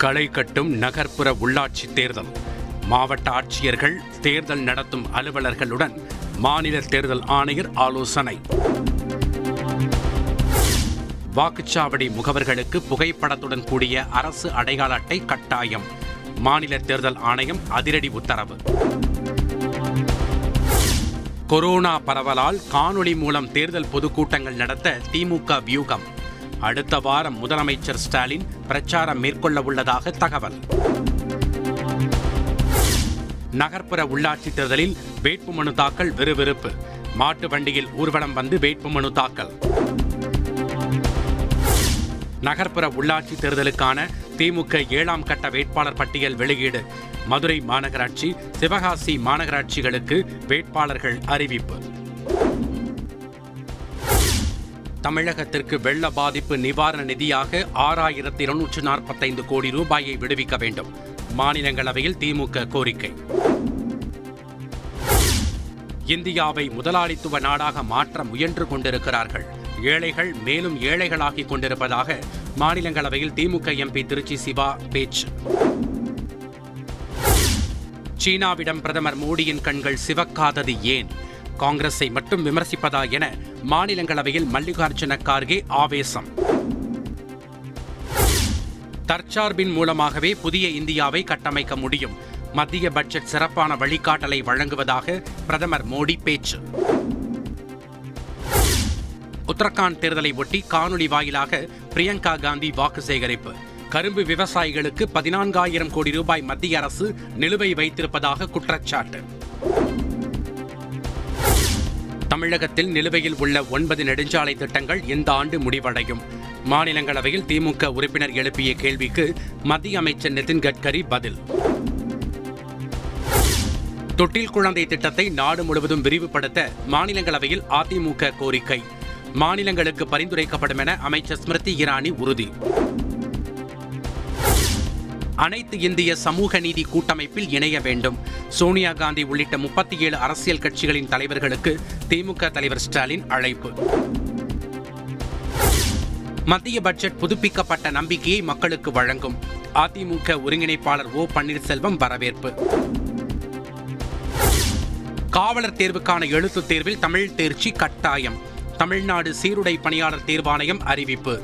களை கட்டும் நகர்ப்புற உள்ளாட்சி தேர்தல். மாவட்ட ஆட்சியர்கள் தேர்தல் நடத்தும் அலுவலர்களுடன் மாநில தேர்தல் ஆணையர் ஆலோசனை. வாக்குச்சாவடி முகவர்களுக்கு புகைப்படத்துடன் கூடிய அரசு அடையாள அட்டை கட்டாயம். மாநில தேர்தல் ஆணையம் அதிரடி உத்தரவு. கொரோனா பரவலால் காணொளி மூலம் தேர்தல் பொதுக்கூட்டங்கள் நடத்த திமுக வியூகம். அடுத்த வாரம் முதலமைச்சர் ஸ்டாலின் பிரச்சாரம் மேற்கொள்ள உள்ளதாக தகவல். நகர்ப்புற உள்ளாட்சி தேர்தலில் வேட்புமனு தாக்கல் விறுவிறுப்பு. மாட்டு வண்டியில் ஊர்வலம் வந்து வேட்புமனு தாக்கல். நகர்ப்புற உள்ளாட்சி தேர்தலுக்கான திமுக ஏழாம் கட்ட வேட்பாளர் பட்டியல் வெளியீடு. மதுரை மாநகராட்சி சிவகாசி மாநகராட்சிகளுக்கு வேட்பாளர்கள் அறிவிப்பு. தமிழகத்திற்கு வெள்ள பாதிப்பு நிவாரண நிதியாக ஆறாயிரத்தி இருநூற்று நாற்பத்தைந்து கோடி ரூபாயை விடுவிக்க வேண்டும். மாநிலங்களவையில் திமுக கோரிக்கை. இந்தியாவை முதலாளித்துவ நாடாக மாற்ற முயன்று கொண்டிருக்கிறார்கள். ஏழைகள் மேலும் ஏழைகளாகிக் கொண்டிருப்பதாக மாநிலங்களவையில் திமுக எம்பி திருச்சி சிவா பேச்சு. சீனாவிடம் பிரதமர் மோடியின் கண்கள் சிவக்காதது ஏன்? காங்கிரஸை மட்டும் விமர்சிப்பதா என மாநிலங்களவையில் மல்லிகார்ஜுன கார்கே ஆவேசம். தற்சார்பின் மூலமாகவே புதிய இந்தியாவை கட்டமைக்க முடியும். மத்திய பட்ஜெட் சிறப்பான வழிகாட்டலை வழங்குவதாக பிரதமர் மோடி பேச்சு. உத்தரகாண்ட் தேர்தலை ஒட்டி காணொலி வாயிலாக பிரியங்கா காந்தி வாக்கு சேகரிப்பு. கரும்பு விவசாயிகளுக்கு பதினான்காயிரம் கோடி ரூபாய் மத்திய அரசு நிலுவை வைத்திருப்பதாக குற்றச்சாட்டு. தமிழகத்தில் நிலுவையில் உள்ள ஒன்பது நெடுஞ்சாலை திட்டங்கள் இந்த ஆண்டு முடிவடையும். மாநிலங்களவையில் திமுக உறுப்பினர் எழுப்பிய கேள்விக்கு மத்திய அமைச்சர் நிதின் கட்கரி பதில். தொட்டில் குழந்தை திட்டத்தை நாடு முழுவதும் விரிவுபடுத்த மாநிலங்களவையில் அதிமுக கோரிக்கை. மாநிலங்களுக்கு பரிந்துரைக்கப்படும் என அமைச்சர் ஸ்மிருதி இரானி உறுதி. அனைத்து இந்திய சமூக நீதி கூட்டமைப்பில் இணைய வேண்டும். சோனியா காந்தி உள்ளிட்ட முப்பத்தி ஏழு அரசியல் கட்சிகளின் தலைவர்களுக்கு திமுக தலைவர் ஸ்டாலின் அழைப்பு. மத்திய பட்ஜெட் புதுப்பிக்கப்பட்ட நம்பிக்கையை மக்களுக்கு வழங்கும். அதிமுக ஒருங்கிணைப்பாளர் ஓ பன்னீர்செல்வம் வரவேற்பு. காவலர் தேர்வுக்கான எழுத்துத் தேர்வில் தமிழ் தேர்ச்சி கட்டாயம். தமிழ்நாடு சீருடை பணியாளர் தேர்வாணையம் அறிவிப்பு.